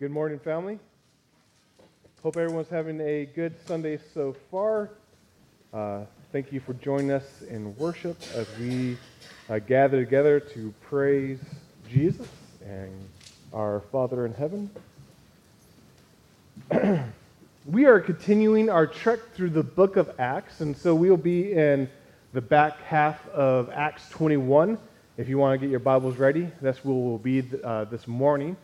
Good morning, family. Hope everyone's having a good Sunday so far. Uh, thank you for joining us in worship as we uh, gather together to praise Jesus and our Father in heaven. we are continuing our trek through the book of Acts, and so we'll be in the back half of Acts 21. If you want to get your Bibles ready, that's where we'll be uh, this morning.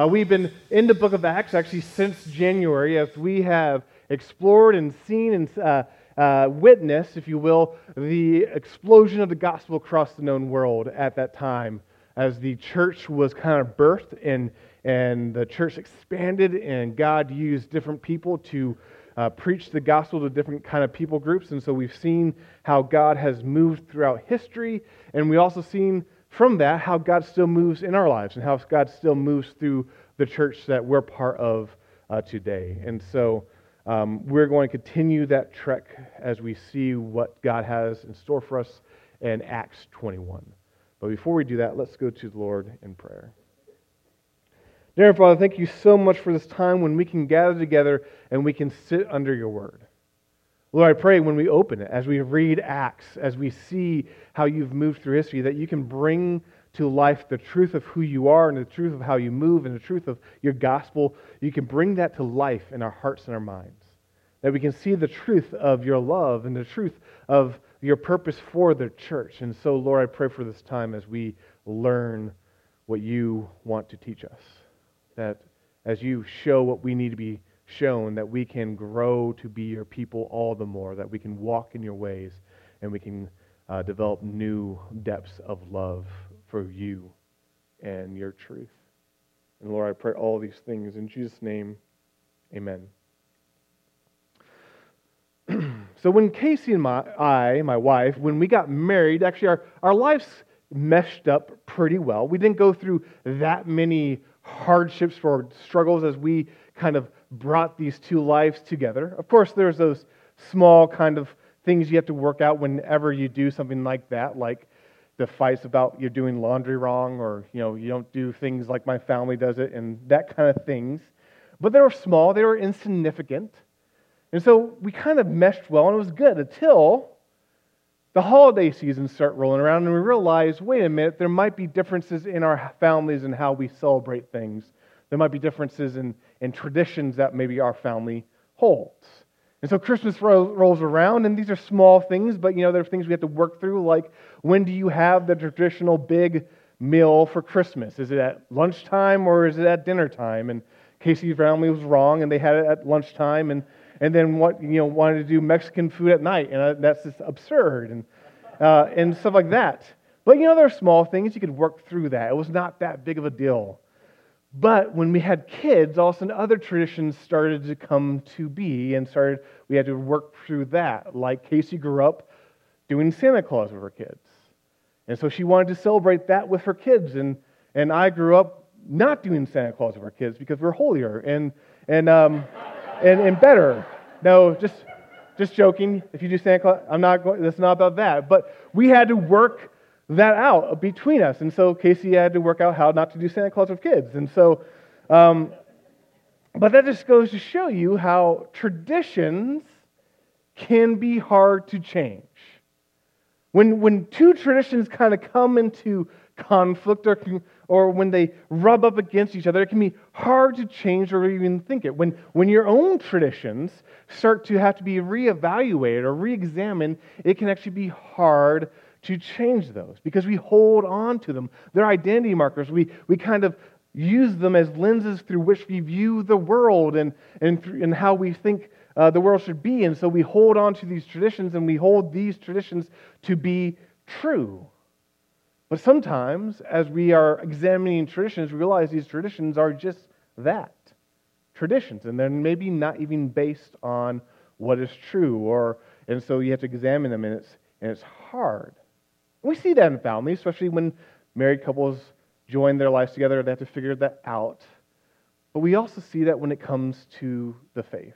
Uh, we've been in the book of Acts actually since January as we have explored and seen and uh, uh, witnessed, if you will, the explosion of the gospel across the known world at that time as the church was kind of birthed and, and the church expanded and God used different people to uh, preach the gospel to different kind of people groups. And so we've seen how God has moved throughout history, and we also seen from that how God still moves in our lives and how God still moves through the church that we're part of uh, today. And so um, we're going to continue that trek as we see what God has in store for us in Acts 21. But before we do that, let's go to the Lord in prayer. Dear Father, thank you so much for this time when we can gather together and we can sit under your word. Lord, I pray when we open it, as we read Acts, as we see how you've moved through history, that you can bring to life the truth of who you are and the truth of how you move and the truth of your gospel. You can bring that to life in our hearts and our minds. That we can see the truth of your love and the truth of your purpose for the church. And so, Lord, I pray for this time as we learn what you want to teach us that as you show what we need to be shown, that we can grow to be your people all the more, that we can walk in your ways, and we can uh, develop new depths of love for you and your truth. And Lord, I pray all these things in Jesus' name. Amen. so when Casey and my, I, my wife, when we got married, actually our, our lives meshed up pretty well. We didn't go through that many hardships or struggles as we kind of brought these two lives together. Of course, there's those small kind of things you have to work out whenever you do something like that, like the fights about you're doing laundry wrong or you know you don't do things like my family does it and that kind of things. But they were small, they were insignificant. And so we kind of meshed well and it was good until the holiday seasons start rolling around and we realize wait a minute, there might be differences in our families and how we celebrate things. There might be differences in, in traditions that maybe our family holds. And so Christmas rolls around, and these are small things, but you know, there are things we have to work through, like when do you have the traditional big meal for Christmas? Is it at lunchtime or is it at dinner time? And Casey's family was wrong, and they had it at lunchtime, and and then what you know wanted to do Mexican food at night, and uh, that's just absurd, and uh, and stuff like that. But you know, there are small things you could work through that. It was not that big of a deal. But when we had kids, all of a sudden other traditions started to come to be, and started we had to work through that. Like Casey grew up doing Santa Claus with her kids, and so she wanted to celebrate that with her kids, and and I grew up not doing Santa Claus with her kids because we're holier and and um, and, and better. No, just just joking. If you do Santa Claus, I'm not going. That's not about that. But we had to work that out between us, and so Casey had to work out how not to do Santa Claus with kids, and so. Um, but that just goes to show you how traditions can be hard to change. When, when two traditions kind of come into conflict or, or when they rub up against each other, it can be hard to change or even think it. When, when your own traditions start to have to be reevaluated or reexamined, it can actually be hard to change those because we hold on to them. They're identity markers. We, we kind of use them as lenses through which we view the world and, and, and how we think uh, the world should be. And so we hold on to these traditions and we hold these traditions to be true. But sometimes, as we are examining traditions, we realize these traditions are just that traditions, and they're maybe not even based on what is true, or and so you have to examine them, and it's and it's hard. We see that in families, especially when married couples join their lives together, they have to figure that out. But we also see that when it comes to the faith.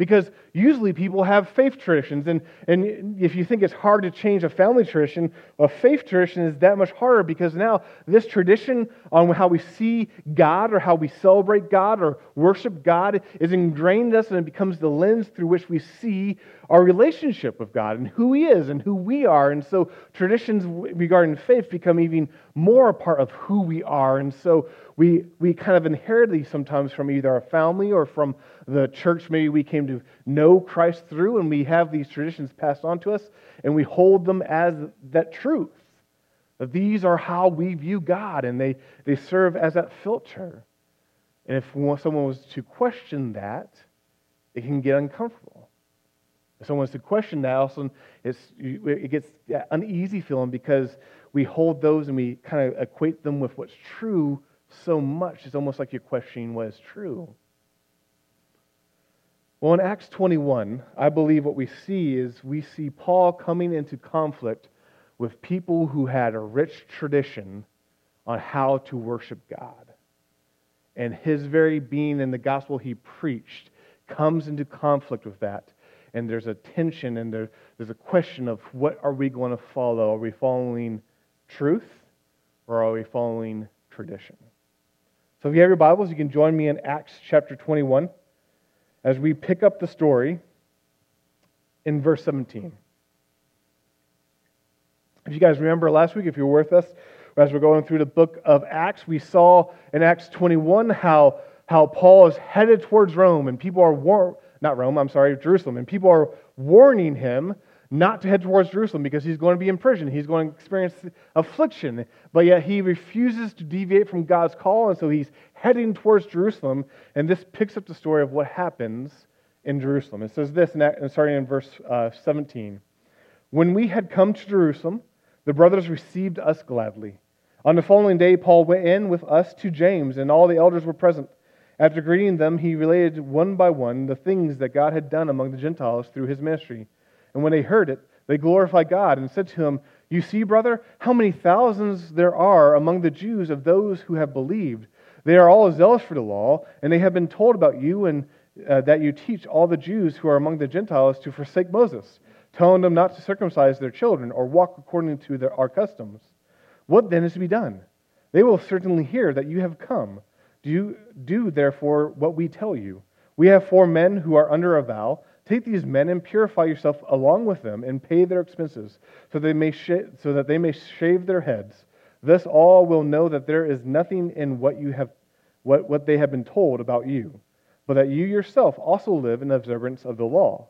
Because usually people have faith traditions. And, and if you think it's hard to change a family tradition, a faith tradition is that much harder because now this tradition on how we see God or how we celebrate God or worship God is ingrained in us and it becomes the lens through which we see our relationship with God and who He is and who we are. And so traditions regarding faith become even more a part of who we are. And so we, we kind of inherit these sometimes from either our family or from the church maybe we came to know Christ through, and we have these traditions passed on to us, and we hold them as that truth. That these are how we view God, and they, they serve as that filter. And if someone was to question that, it can get uncomfortable. If someone was to question that, also it gets an uneasy feeling because we hold those and we kind of equate them with what's true so much. It's almost like you're questioning what is true. Well, in Acts 21, I believe what we see is we see Paul coming into conflict with people who had a rich tradition on how to worship God. And his very being and the gospel he preached comes into conflict with that. And there's a tension and there, there's a question of what are we going to follow? Are we following truth or are we following tradition? So if you have your Bibles, you can join me in Acts chapter 21 as we pick up the story in verse 17. If you guys remember last week, if you were with us, as we're going through the book of Acts, we saw in Acts 21 how, how Paul is headed towards Rome, and people are, war- not Rome, I'm sorry, Jerusalem, and people are warning him not to head towards Jerusalem because he's going to be in prison. He's going to experience affliction. But yet he refuses to deviate from God's call, and so he's heading towards Jerusalem. And this picks up the story of what happens in Jerusalem. It says this, and starting in verse uh, 17 When we had come to Jerusalem, the brothers received us gladly. On the following day, Paul went in with us to James, and all the elders were present. After greeting them, he related one by one the things that God had done among the Gentiles through his ministry and when they heard it, they glorified God and said to him, You see, brother, how many thousands there are among the Jews of those who have believed. They are all zealous for the law, and they have been told about you and uh, that you teach all the Jews who are among the Gentiles to forsake Moses, telling them not to circumcise their children or walk according to their, our customs. What then is to be done? They will certainly hear that you have come. Do, do therefore what we tell you. We have four men who are under a vow Take these men and purify yourself along with them, and pay their expenses, so, they may sh- so that they may shave their heads. Thus all will know that there is nothing in what you have what, what they have been told about you, but that you yourself also live in observance of the law.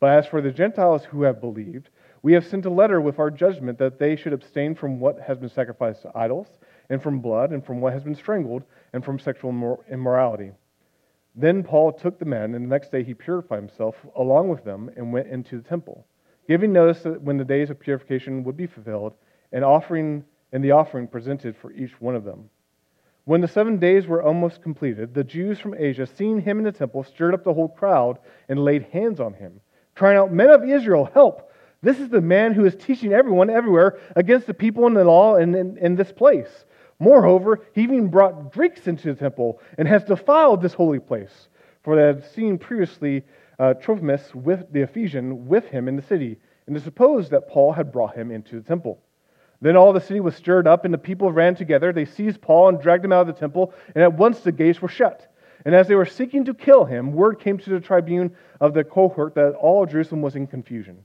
But as for the Gentiles who have believed, we have sent a letter with our judgment that they should abstain from what has been sacrificed to idols, and from blood, and from what has been strangled, and from sexual immorality. Then Paul took the men, and the next day he purified himself along with them and went into the temple, giving notice that when the days of purification would be fulfilled, and offering and the offering presented for each one of them. When the seven days were almost completed, the Jews from Asia, seeing him in the temple, stirred up the whole crowd and laid hands on him, crying out, Men of Israel, help! This is the man who is teaching everyone everywhere against the people in the law and in, in this place. Moreover, he even brought Greeks into the temple and has defiled this holy place. For they had seen previously uh, Trophimus with the Ephesian with him in the city, and they supposed that Paul had brought him into the temple. Then all the city was stirred up, and the people ran together. They seized Paul and dragged him out of the temple, and at once the gates were shut. And as they were seeking to kill him, word came to the tribune of the cohort that all Jerusalem was in confusion.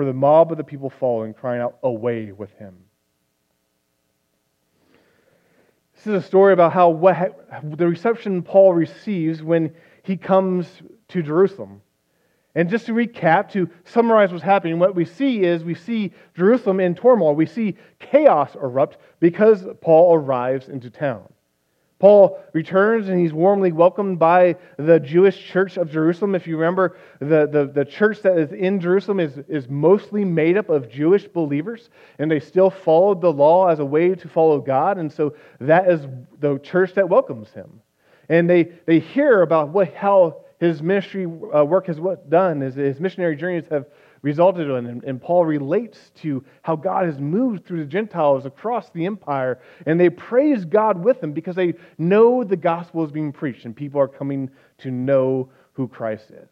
for the mob of the people following, crying out, Away with him. This is a story about how what, the reception Paul receives when he comes to Jerusalem. And just to recap, to summarize what's happening, what we see is we see Jerusalem in turmoil. We see chaos erupt because Paul arrives into town. Paul returns and he's warmly welcomed by the Jewish church of Jerusalem. If you remember, the, the, the church that is in Jerusalem is, is mostly made up of Jewish believers, and they still followed the law as a way to follow God. And so that is the church that welcomes him. And they, they hear about what, how his ministry uh, work has done, his, his missionary journeys have resulted in. And, and Paul relates to how God has moved through the Gentiles across the empire, and they praise God with them because they know the gospel is being preached and people are coming to know who Christ is.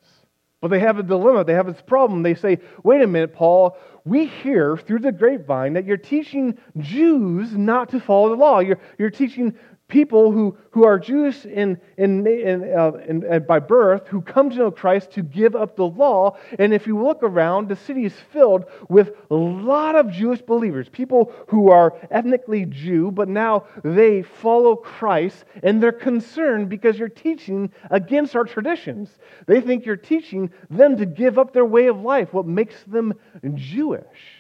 But they have a dilemma. They have this problem. They say, wait a minute, Paul, we hear through the grapevine that you're teaching Jews not to follow the law. You're, you're teaching people who, who are Jews in, in, in, uh, in, in, by birth who come to know Christ to give up the law. And if you look around, the city is filled with a lot of Jewish believers, people who are ethnically Jew, but now they follow Christ and they're concerned because you're teaching against our traditions. They think you're teaching them to give up their way of life, what makes them Jewish.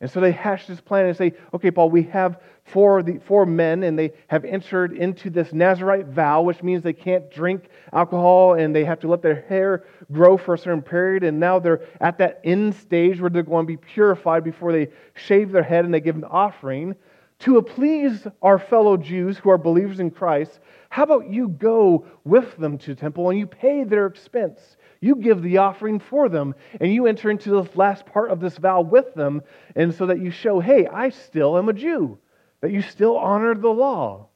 And so they hash this plan and say, okay, Paul, we have four, the, four men, and they have entered into this Nazarite vow, which means they can't drink alcohol and they have to let their hair grow for a certain period. And now they're at that end stage where they're going to be purified before they shave their head and they give an offering. To please our fellow Jews who are believers in Christ, how about you go with them to the temple and you pay their expense? You give the offering for them, and you enter into the last part of this vow with them, and so that you show, hey, I still am a Jew, that you still honor the law.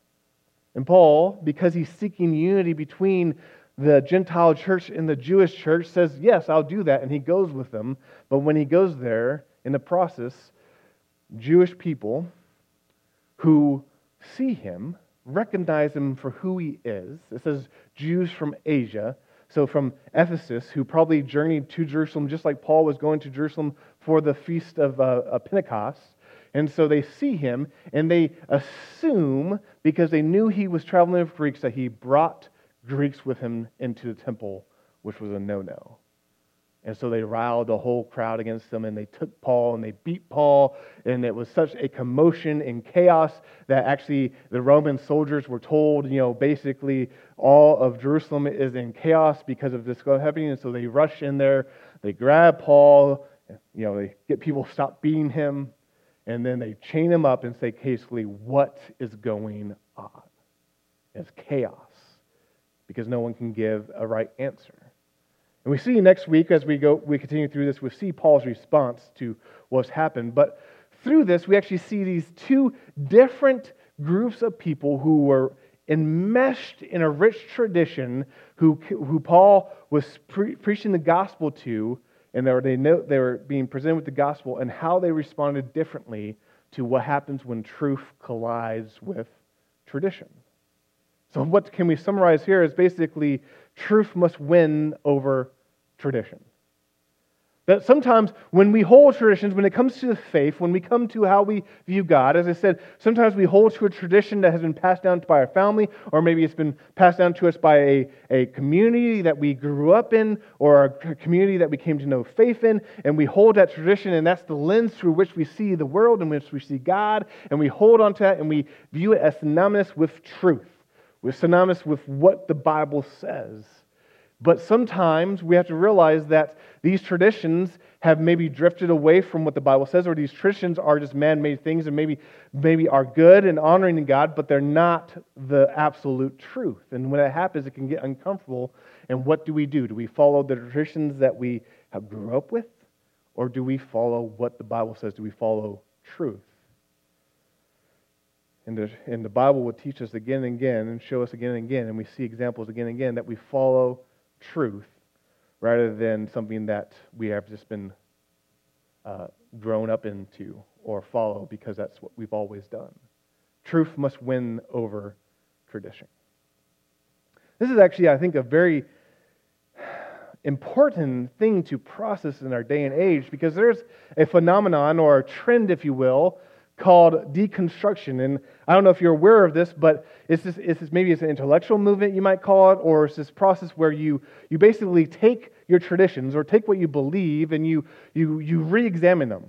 And Paul, because he's seeking unity between the Gentile church and the Jewish church, says, Yes, I'll do that. And he goes with them. But when he goes there, in the process, Jewish people who see him recognize him for who he is. It says Jews from Asia so, from Ephesus, who probably journeyed to Jerusalem just like Paul was going to Jerusalem for the feast of uh, Pentecost. And so they see him and they assume, because they knew he was traveling with Greeks, that he brought Greeks with him into the temple, which was a no no. And so they riled the whole crowd against them, and they took Paul and they beat Paul. And it was such a commotion and chaos that actually the Roman soldiers were told, you know, basically all of Jerusalem is in chaos because of this happening. And so they rush in there, they grab Paul, you know, they get people to stop beating him, and then they chain him up and say, basically, what is going on? It's chaos because no one can give a right answer. And we see next week as we go, we continue through this, we see Paul's response to what's happened. But through this, we actually see these two different groups of people who were enmeshed in a rich tradition, who, who Paul was pre- preaching the gospel to, and they were, they, know, they were being presented with the gospel, and how they responded differently to what happens when truth collides with tradition. So, what can we summarize here is basically truth must win over tradition. That sometimes when we hold traditions, when it comes to the faith, when we come to how we view God, as I said, sometimes we hold to a tradition that has been passed down by our family, or maybe it's been passed down to us by a, a community that we grew up in, or a community that we came to know faith in, and we hold that tradition, and that's the lens through which we see the world, in which we see God, and we hold on to that, and we view it as synonymous with truth, with synonymous with what the Bible says. But sometimes we have to realize that these traditions have maybe drifted away from what the Bible says, or these traditions are just man made things and maybe, maybe are good and honoring to God, but they're not the absolute truth. And when that happens, it can get uncomfortable. And what do we do? Do we follow the traditions that we have grew up with, or do we follow what the Bible says? Do we follow truth? And the, and the Bible will teach us again and again and show us again and again, and we see examples again and again that we follow truth rather than something that we have just been uh, grown up into or follow because that's what we've always done. Truth must win over tradition. This is actually, I think, a very important thing to process in our day and age because there's a phenomenon or a trend, if you will, called deconstruction. And I don't know if you're aware of this, but it's this, it's maybe it's an intellectual movement, you might call it, or it's this process where you, you basically take your traditions or take what you believe and you, you, you re examine them.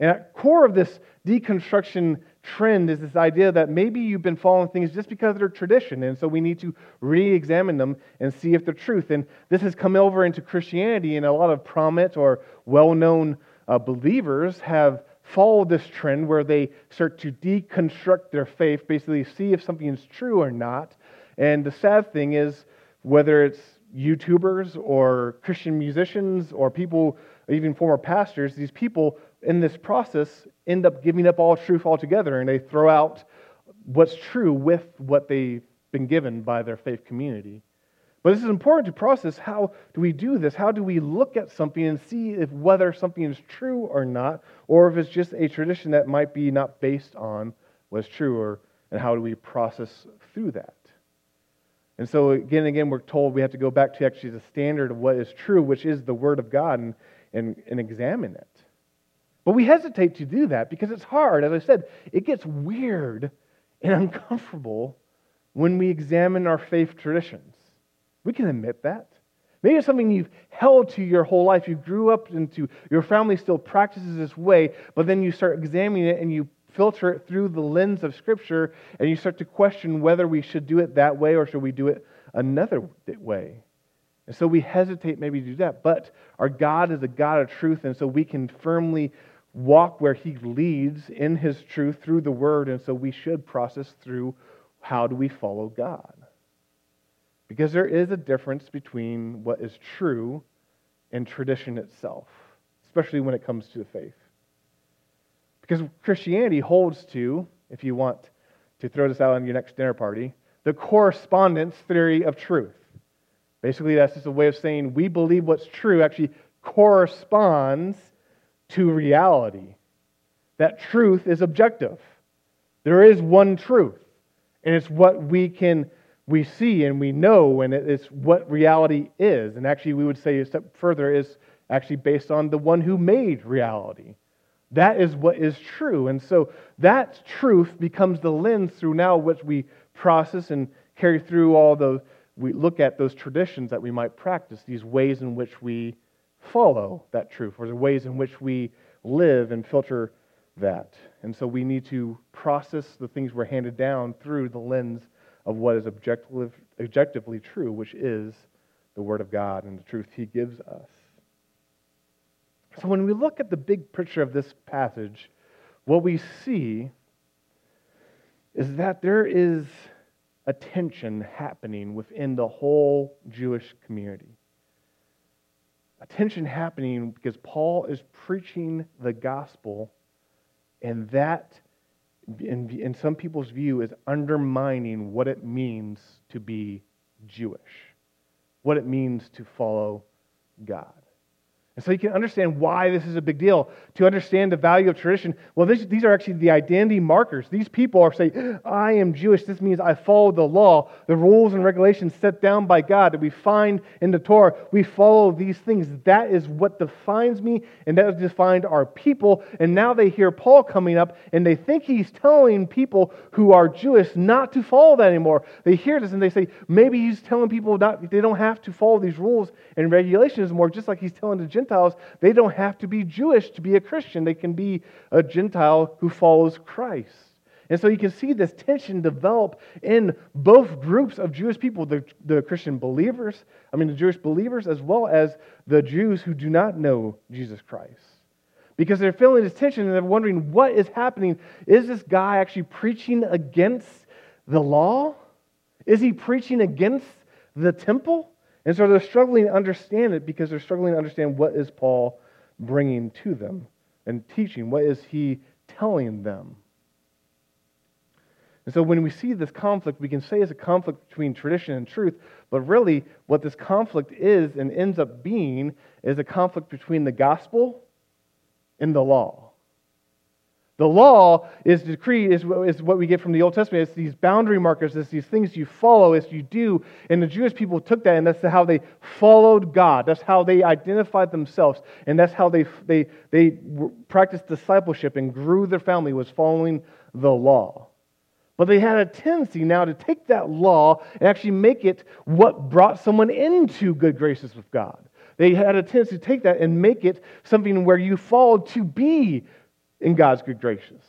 And at core of this deconstruction trend is this idea that maybe you've been following things just because they're tradition, and so we need to re examine them and see if they're truth. And this has come over into Christianity, and a lot of prominent or well known uh, believers have followed this trend where they start to deconstruct their faith, basically see if something is true or not. And the sad thing is, whether it's YouTubers or Christian musicians or people, even former pastors, these people in this process end up giving up all truth altogether and they throw out what's true with what they've been given by their faith community. But this is important to process. How do we do this? How do we look at something and see if whether something is true or not, or if it's just a tradition that might be not based on what's true, or and how do we process through that? And so again and again, we're told we have to go back to actually the standard of what is true, which is the Word of God, and, and, and examine it. But we hesitate to do that because it's hard. As I said, it gets weird and uncomfortable when we examine our faith traditions. We can admit that. Maybe it's something you've held to your whole life. You grew up into, your family still practices this way, but then you start examining it and you filter it through the lens of Scripture and you start to question whether we should do it that way or should we do it another way. And so we hesitate maybe to do that. But our God is a God of truth, and so we can firmly walk where He leads in His truth through the Word, and so we should process through how do we follow God. Because there is a difference between what is true and tradition itself, especially when it comes to the faith. Because Christianity holds to, if you want to throw this out on your next dinner party, the correspondence theory of truth. Basically, that's just a way of saying we believe what's true actually corresponds to reality. That truth is objective. There is one truth, and it's what we can we see and we know, and it's what reality is. And actually, we would say a step further is actually based on the one who made reality. That is what is true. And so that truth becomes the lens through now which we process and carry through all the, we look at those traditions that we might practice, these ways in which we follow that truth, or the ways in which we live and filter that. And so we need to process the things we're handed down through the lens of what is objective, objectively true, which is the Word of God and the truth He gives us. So when we look at the big picture of this passage, what we see is that there is a tension happening within the whole Jewish community a tension happening because Paul is preaching the gospel, and that, in, in some people's view, is undermining what it means to be Jewish, what it means to follow God. And so you can understand why this is a big deal. To understand the value of tradition, well, this, these are actually the identity markers. These people are saying, I am Jewish. This means I follow the law, the rules and regulations set down by God that we find in the Torah. We follow these things. That is what defines me, and that has defined our people. And now they hear Paul coming up, and they think he's telling people who are Jewish not to follow that anymore. They hear this, and they say, maybe he's telling people not, they don't have to follow these rules and regulations more, just like he's telling the Gentiles Gentiles, they don't have to be Jewish to be a Christian. They can be a Gentile who follows Christ. And so you can see this tension develop in both groups of Jewish people the, the Christian believers, I mean, the Jewish believers, as well as the Jews who do not know Jesus Christ. Because they're feeling this tension and they're wondering what is happening. Is this guy actually preaching against the law? Is he preaching against the temple? And so they're struggling to understand it because they're struggling to understand what is Paul bringing to them and teaching. What is he telling them? And so when we see this conflict, we can say it's a conflict between tradition and truth, but really what this conflict is and ends up being is a conflict between the gospel and the law. The law is decreed, is, is what we get from the Old Testament. It's these boundary markers, it's these things you follow as you do. And the Jewish people took that, and that's how they followed God. That's how they identified themselves. And that's how they, they, they practiced discipleship and grew their family, was following the law. But they had a tendency now to take that law and actually make it what brought someone into good graces with God. They had a tendency to take that and make it something where you followed to be in God's good graces.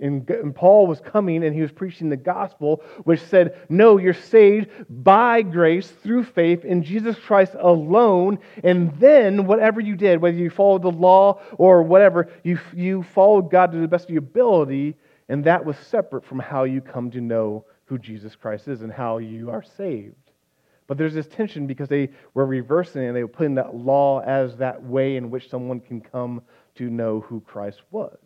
And, and Paul was coming and he was preaching the gospel, which said, No, you're saved by grace through faith in Jesus Christ alone. And then, whatever you did, whether you followed the law or whatever, you, you followed God to the best of your ability. And that was separate from how you come to know who Jesus Christ is and how you are saved. But there's this tension because they were reversing and they were putting that law as that way in which someone can come to know who Christ was.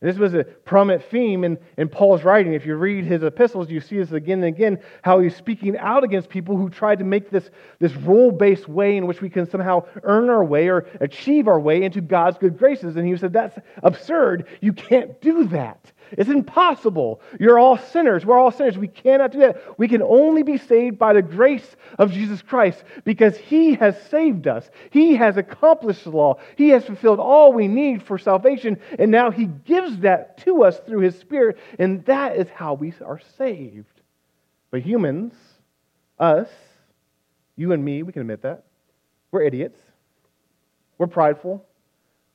This was a prominent theme in, in Paul's writing. If you read his epistles, you see this again and again, how he's speaking out against people who tried to make this, this rule based way in which we can somehow earn our way or achieve our way into God's good graces. And he said, That's absurd. You can't do that. It's impossible. You're all sinners. We're all sinners. We cannot do that. We can only be saved by the grace of Jesus Christ because He has saved us. He has accomplished the law. He has fulfilled all we need for salvation. And now He gives that to us through His Spirit. And that is how we are saved. But humans, us, you and me, we can admit that. We're idiots. We're prideful.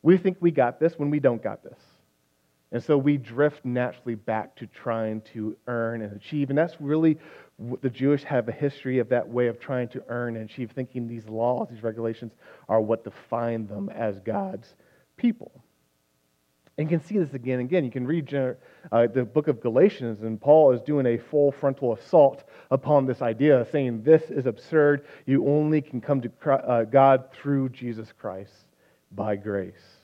We think we got this when we don't got this. And so we drift naturally back to trying to earn and achieve. And that's really the Jewish have a history of that way of trying to earn and achieve, thinking these laws, these regulations are what define them as God's people. And you can see this again and again. You can read uh, the book of Galatians, and Paul is doing a full frontal assault upon this idea, saying this is absurd. You only can come to uh, God through Jesus Christ by grace.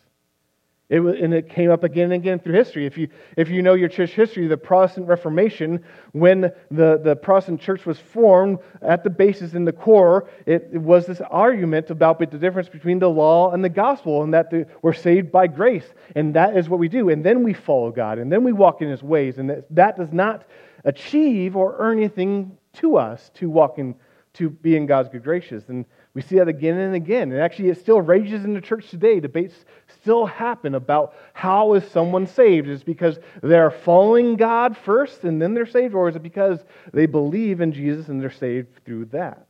It was, and it came up again and again through history. If you, if you know your church history, the Protestant Reformation, when the, the Protestant church was formed, at the basis in the core, it, it was this argument about the difference between the law and the gospel, and that the, we're saved by grace. And that is what we do. And then we follow God, and then we walk in his ways. And that, that does not achieve or earn anything to us to walk in, to be in God's good graces. And we see that again and again. And actually, it still rages in the church today. Debates still happen about how is someone saved. Is it because they're following God first and then they're saved, or is it because they believe in Jesus and they're saved through that?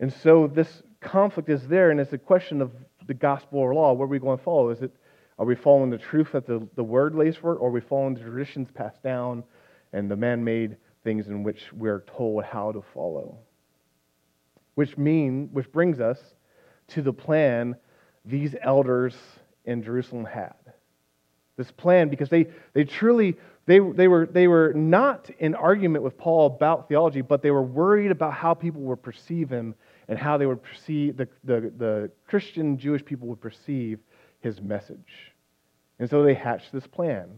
And so this conflict is there, and it's a question of the gospel or law. What are we going to follow? Is it are we following the truth that the, the word lays for, or are we following the traditions passed down and the man made things in which we're told how to follow? Which mean which brings us to the plan these elders in Jerusalem had. This plan because they, they truly they, they, were, they were not in argument with Paul about theology, but they were worried about how people would perceive him and how they would perceive the, the, the Christian Jewish people would perceive his message. And so they hatched this plan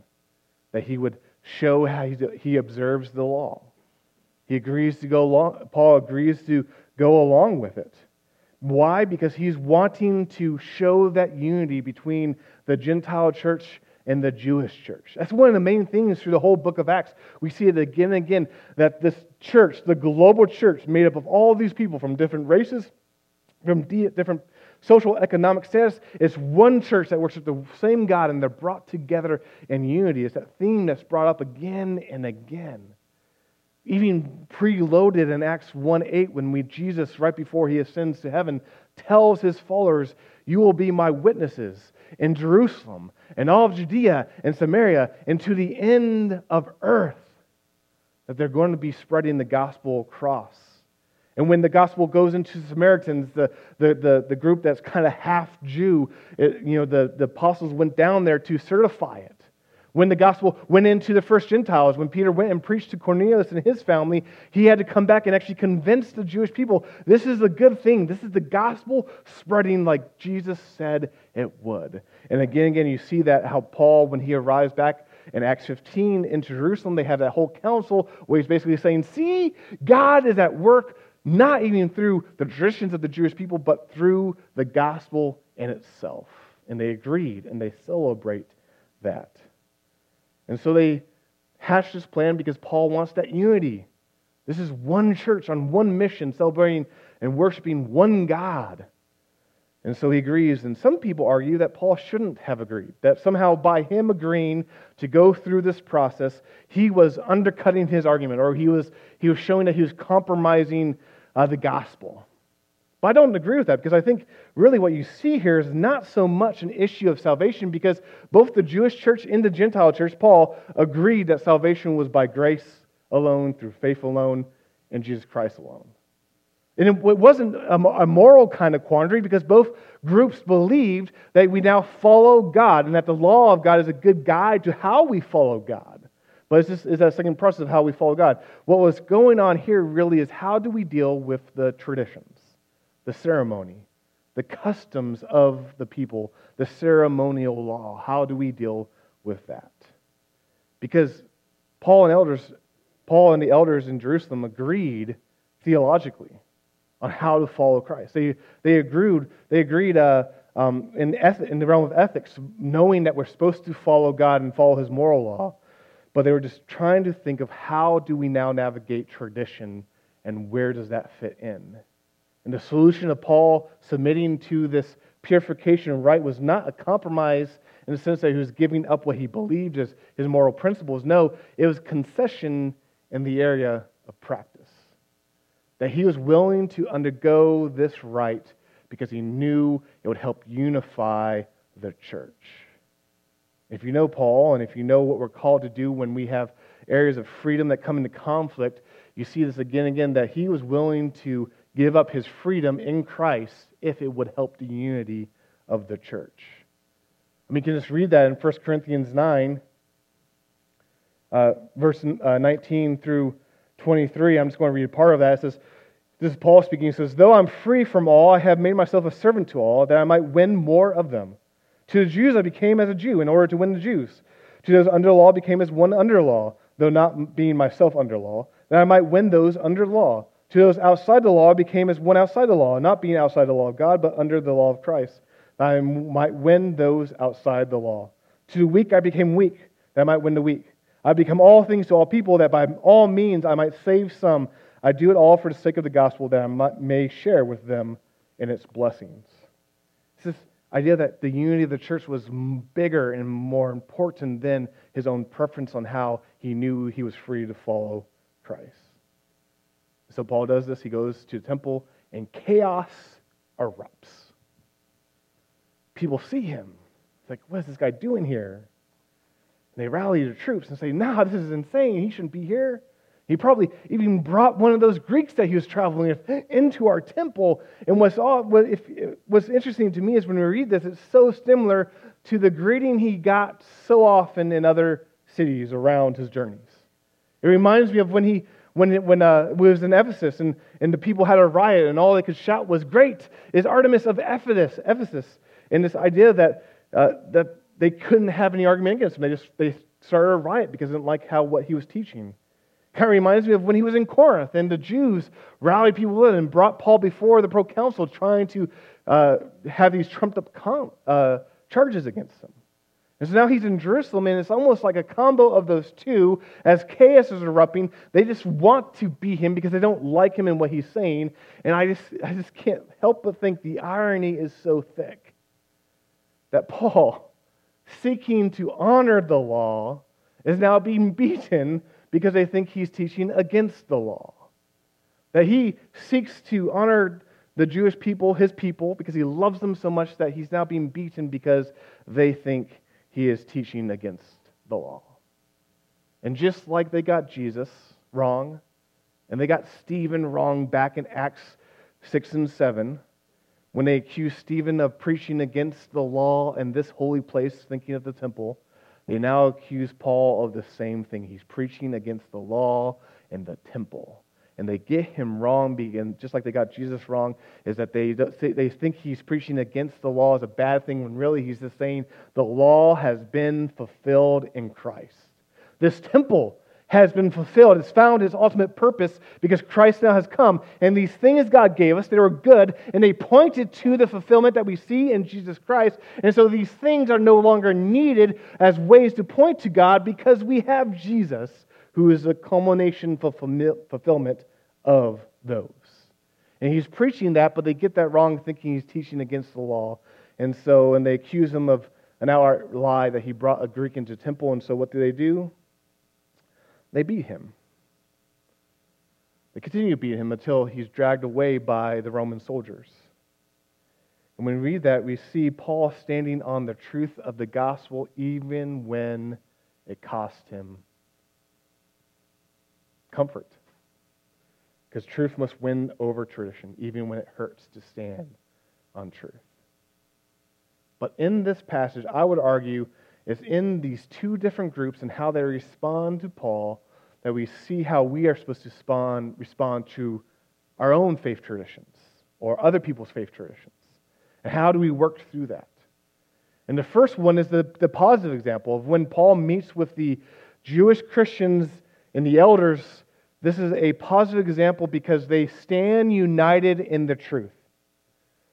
that he would show how he, he observes the law. He agrees to go Paul agrees to go along with it. Why? Because he's wanting to show that unity between the Gentile church and the Jewish church. That's one of the main things through the whole book of Acts. We see it again and again that this church, the global church, made up of all these people from different races, from different social economic status, it's one church that worships the same God and they're brought together in unity. It's that theme that's brought up again and again even preloaded in Acts 1:8 when we, Jesus, right before he ascends to heaven, tells his followers, You will be my witnesses in Jerusalem and all of Judea and Samaria and to the end of earth. That they're going to be spreading the gospel across. And when the gospel goes into Samaritans, the, the, the, the group that's kind of half Jew, it, you know, the, the apostles went down there to certify it. When the gospel went into the first Gentiles, when Peter went and preached to Cornelius and his family, he had to come back and actually convince the Jewish people this is a good thing. This is the gospel spreading like Jesus said it would. And again, again, you see that how Paul, when he arrives back in Acts 15 in Jerusalem, they have that whole council where he's basically saying, See, God is at work not even through the traditions of the Jewish people, but through the gospel in itself. And they agreed and they celebrate that. And so they hatch this plan because Paul wants that unity. This is one church on one mission, celebrating and worshiping one God. And so he agrees. And some people argue that Paul shouldn't have agreed, that somehow by him agreeing to go through this process, he was undercutting his argument, or he was, he was showing that he was compromising uh, the gospel. I don't agree with that because I think really what you see here is not so much an issue of salvation because both the Jewish church and the Gentile church, Paul, agreed that salvation was by grace alone, through faith alone, in Jesus Christ alone. And it wasn't a moral kind of quandary because both groups believed that we now follow God and that the law of God is a good guide to how we follow God. But it's, just, it's that second process of how we follow God. What was going on here really is how do we deal with the traditions, the ceremony, the customs of the people, the ceremonial law? How do we deal with that? Because Paul and elders, Paul and the elders in Jerusalem agreed theologically on how to follow Christ. They, they agreed, they agreed uh, um, in, eth- in the realm of ethics, knowing that we're supposed to follow God and follow his moral law, but they were just trying to think of how do we now navigate tradition and where does that fit in. And the solution of Paul submitting to this purification rite was not a compromise in the sense that he was giving up what he believed as his moral principles. No, it was concession in the area of practice that he was willing to undergo this rite because he knew it would help unify the church. If you know Paul and if you know what we're called to do when we have areas of freedom that come into conflict, you see this again and again that he was willing to give up his freedom in Christ if it would help the unity of the church. I mean, you can just read that in 1 Corinthians 9, uh, verse uh, 19 through 23. I'm just going to read part of that. It says, This is Paul speaking. He says, Though I'm free from all, I have made myself a servant to all, that I might win more of them. To the Jews I became as a Jew in order to win the Jews. To those under law became as one under law, though not being myself under law, that I might win those under law. To those outside the law became as one outside the law, not being outside the law of God, but under the law of Christ, that I might win those outside the law. To the weak I became weak, that I might win the weak. I become all things to all people, that by all means I might save some. I do it all for the sake of the gospel, that I may share with them in its blessings. It's this idea that the unity of the church was bigger and more important than his own preference on how he knew he was free to follow Christ. So Paul does this. He goes to the temple, and chaos erupts. People see him. It's like, what is this guy doing here? they rally the troops and say, nah, this is insane. He shouldn't be here. He probably even brought one of those Greeks that he was traveling with into our temple. And what's, all, what if, what's interesting to me is when we read this, it's so similar to the greeting he got so often in other cities around his journeys. It reminds me of when he when, it, when uh, it was in Ephesus and, and the people had a riot and all they could shout was, Great is Artemis of Ephesus. Ephesus. And this idea that, uh, that they couldn't have any argument against him. They just they started a riot because they didn't like how what he was teaching. Kind of reminds me of when he was in Corinth and the Jews rallied people in and brought Paul before the proconsul trying to uh, have these trumped up com- uh, charges against him. And so now he's in Jerusalem, and it's almost like a combo of those two. As chaos is erupting, they just want to be him because they don't like him and what he's saying. And I just, I just can't help but think the irony is so thick that Paul, seeking to honor the law is now being beaten because they think he's teaching against the law. That he seeks to honor the Jewish people, his people, because he loves them so much that he's now being beaten because they think he is teaching against the law. And just like they got Jesus wrong, and they got Stephen wrong back in Acts 6 and 7, when they accused Stephen of preaching against the law and this holy place, thinking of the temple, they now accuse Paul of the same thing. He's preaching against the law and the temple. And they get him wrong, and just like they got Jesus wrong, is that they, they think he's preaching against the law as a bad thing, when really he's just saying the law has been fulfilled in Christ. This temple has been fulfilled. It's found its ultimate purpose because Christ now has come. And these things God gave us, they were good, and they pointed to the fulfillment that we see in Jesus Christ. And so these things are no longer needed as ways to point to God because we have Jesus, who is the culmination for fulfillment of those. And he's preaching that, but they get that wrong, thinking he's teaching against the law. And so, and they accuse him of an outright lie that he brought a Greek into temple. And so, what do they do? They beat him. They continue to beat him until he's dragged away by the Roman soldiers. And when we read that, we see Paul standing on the truth of the gospel even when it cost him comfort. Because truth must win over tradition, even when it hurts to stand on truth. But in this passage, I would argue, is in these two different groups and how they respond to Paul that we see how we are supposed to respond, respond to our own faith traditions or other people's faith traditions. And how do we work through that? And the first one is the, the positive example of when Paul meets with the Jewish Christians and the elders. This is a positive example because they stand united in the truth.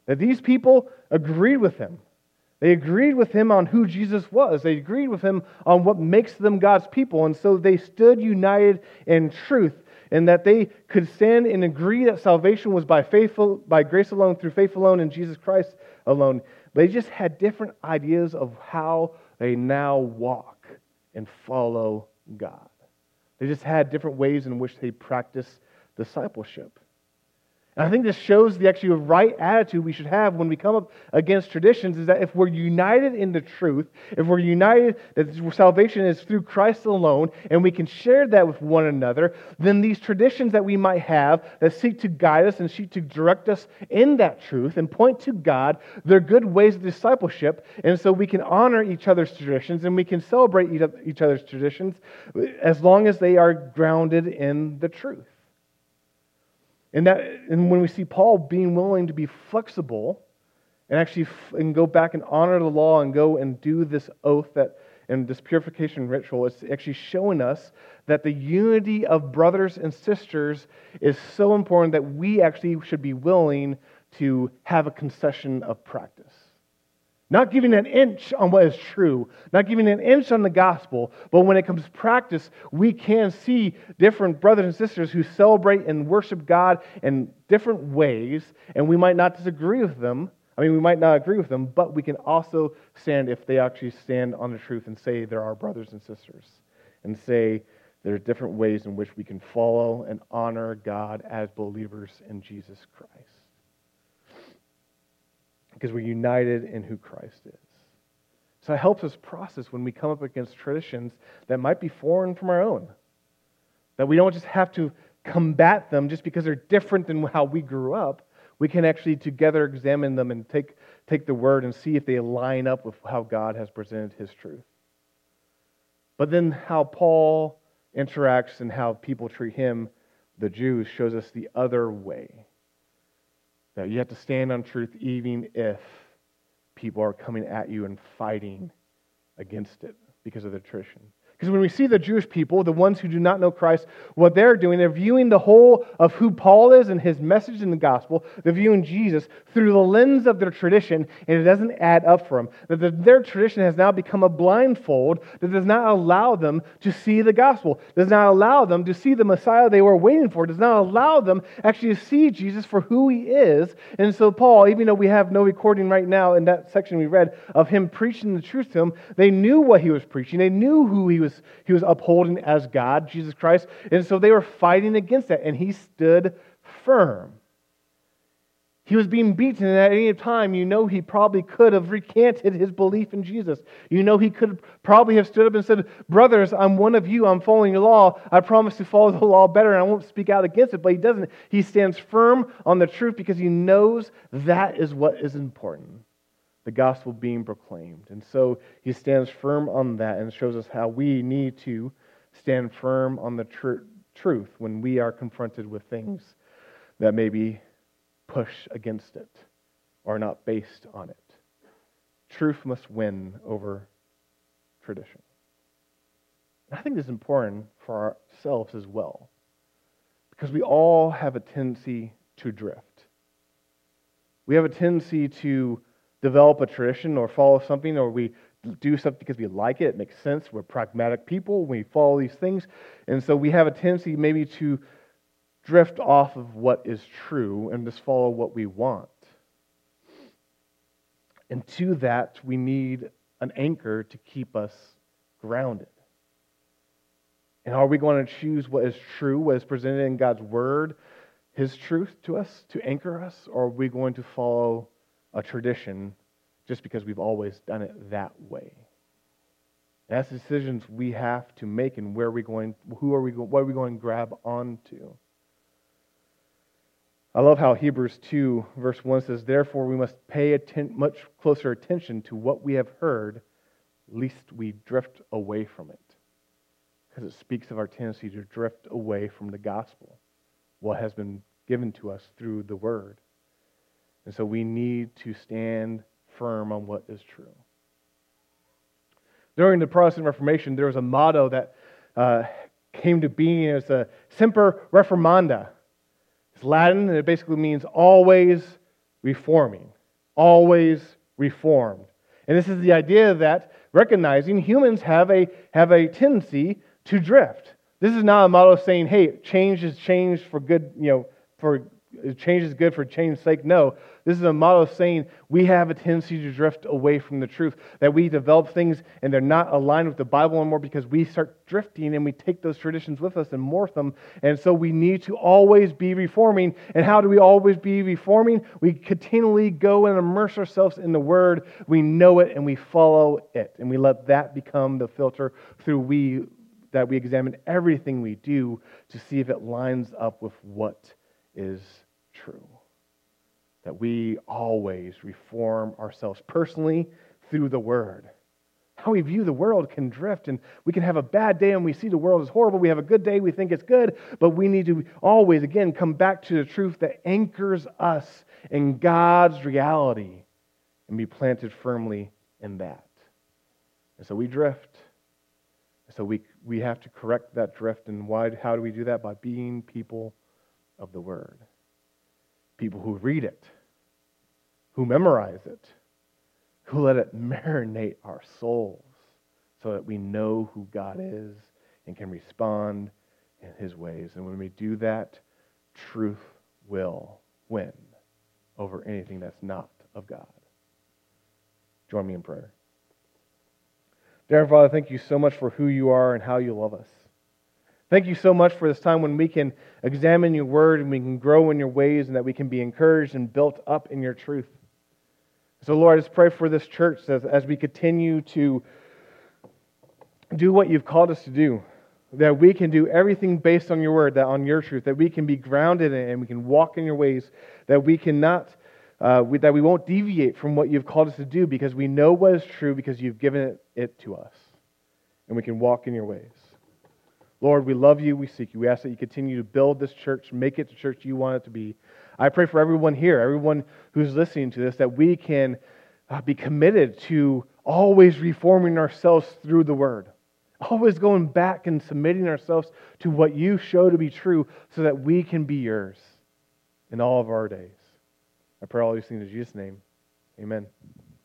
That these people agreed with him. They agreed with him on who Jesus was. They agreed with him on what makes them God's people. And so they stood united in truth and that they could stand and agree that salvation was by faithful by grace alone through faith alone in Jesus Christ alone. They just had different ideas of how they now walk and follow God. They just had different ways in which they practiced discipleship. And I think this shows the actually right attitude we should have when we come up against traditions is that if we're united in the truth, if we're united that salvation is through Christ alone, and we can share that with one another, then these traditions that we might have that seek to guide us and seek to direct us in that truth and point to God, they're good ways of discipleship. And so we can honor each other's traditions and we can celebrate each other's traditions as long as they are grounded in the truth. And, that, and when we see Paul being willing to be flexible and actually f- and go back and honor the law and go and do this oath that and this purification ritual, it's actually showing us that the unity of brothers and sisters is so important that we actually should be willing to have a concession of practice. Not giving an inch on what is true, not giving an inch on the gospel, but when it comes to practice, we can see different brothers and sisters who celebrate and worship God in different ways, and we might not disagree with them. I mean, we might not agree with them, but we can also stand if they actually stand on the truth and say they're our brothers and sisters, and say there are different ways in which we can follow and honor God as believers in Jesus Christ because we're united in who Christ is. So it helps us process when we come up against traditions that might be foreign from our own. That we don't just have to combat them just because they're different than how we grew up. We can actually together examine them and take, take the word and see if they line up with how God has presented his truth. But then how Paul interacts and how people treat him, the Jews, shows us the other way. That you have to stand on truth even if people are coming at you and fighting against it because of the tradition. Because when we see the Jewish people, the ones who do not know Christ, what they're doing, they're viewing the whole of who Paul is and his message in the gospel. They're viewing Jesus through the lens of their tradition, and it doesn't add up for them. That their tradition has now become a blindfold that does not allow them to see the gospel, does not allow them to see the Messiah they were waiting for, does not allow them actually to see Jesus for who he is. And so, Paul, even though we have no recording right now in that section we read of him preaching the truth to them, they knew what he was preaching, they knew who he was was, he was upholding as God, Jesus Christ. And so they were fighting against that, and he stood firm. He was being beaten, and at any time, you know he probably could have recanted his belief in Jesus. You know he could probably have stood up and said, Brothers, I'm one of you. I'm following your law. I promise to follow the law better, and I won't speak out against it. But he doesn't. He stands firm on the truth because he knows that is what is important the gospel being proclaimed. And so he stands firm on that and shows us how we need to stand firm on the tr- truth when we are confronted with things that maybe push against it or not based on it. Truth must win over tradition. I think this is important for ourselves as well because we all have a tendency to drift. We have a tendency to develop a tradition or follow something or we do something because we like it, it makes sense. We're pragmatic people. We follow these things. And so we have a tendency maybe to drift off of what is true and just follow what we want. And to that, we need an anchor to keep us grounded. And are we going to choose what is true, what is presented in God's word, his truth to us, to anchor us, or are we going to follow a tradition just because we've always done it that way? That's decisions we have to make and where are we going, who are we, going? what are we going to grab onto? I love how Hebrews 2, verse 1 says, Therefore, we must pay atten- much closer attention to what we have heard, lest we drift away from it. Because it speaks of our tendency to drift away from the gospel, what has been given to us through the word. And so we need to stand firm on what is true. During the Protestant Reformation, there was a motto that uh, came to being as a Semper Reformanda it's Latin, and it basically means always reforming, always reformed. And this is the idea that recognizing humans have a, have a tendency to drift. This is not a model saying, hey, change is changed for good, you know, for change is good for change's sake. No, this is a model of saying we have a tendency to drift away from the truth, that we develop things and they're not aligned with the Bible anymore because we start drifting and we take those traditions with us and morph them. And so we need to always be reforming. And how do we always be reforming? We continually go and immerse ourselves in the Word. We know it and we follow it. And we let that become the filter through we that we examine everything we do to see if it lines up with what is true that we always reform ourselves personally through the Word. How we view the world can drift, and we can have a bad day and we see the world as horrible. We have a good day, we think it's good, but we need to always, again, come back to the truth that anchors us in God's reality and be planted firmly in that. And so we drift. So we, we have to correct that drift. And why, how do we do that? By being people of the Word people who read it, who memorize it, who let it marinate our souls so that we know who God is and can respond in his ways. And when we do that, truth will win over anything that's not of God. Join me in prayer. Dear Father, thank you so much for who you are and how you love us. Thank you so much for this time when we can examine your word and we can grow in your ways and that we can be encouraged and built up in your truth. So, Lord, I just pray for this church as, as we continue to do what you've called us to do, that we can do everything based on your word, that on your truth, that we can be grounded in and we can walk in your ways, that we cannot, uh, we, that we won't deviate from what you've called us to do because we know what is true because you've given it, it to us. And we can walk in your ways. Lord, we love you. We seek you. We ask that you continue to build this church, make it the church you want it to be. I pray for everyone here, everyone who's listening to this, that we can uh, be committed to always reforming ourselves through the word, always going back and submitting ourselves to what you show to be true so that we can be yours in all of our days. I pray all these things in Jesus' name. Amen.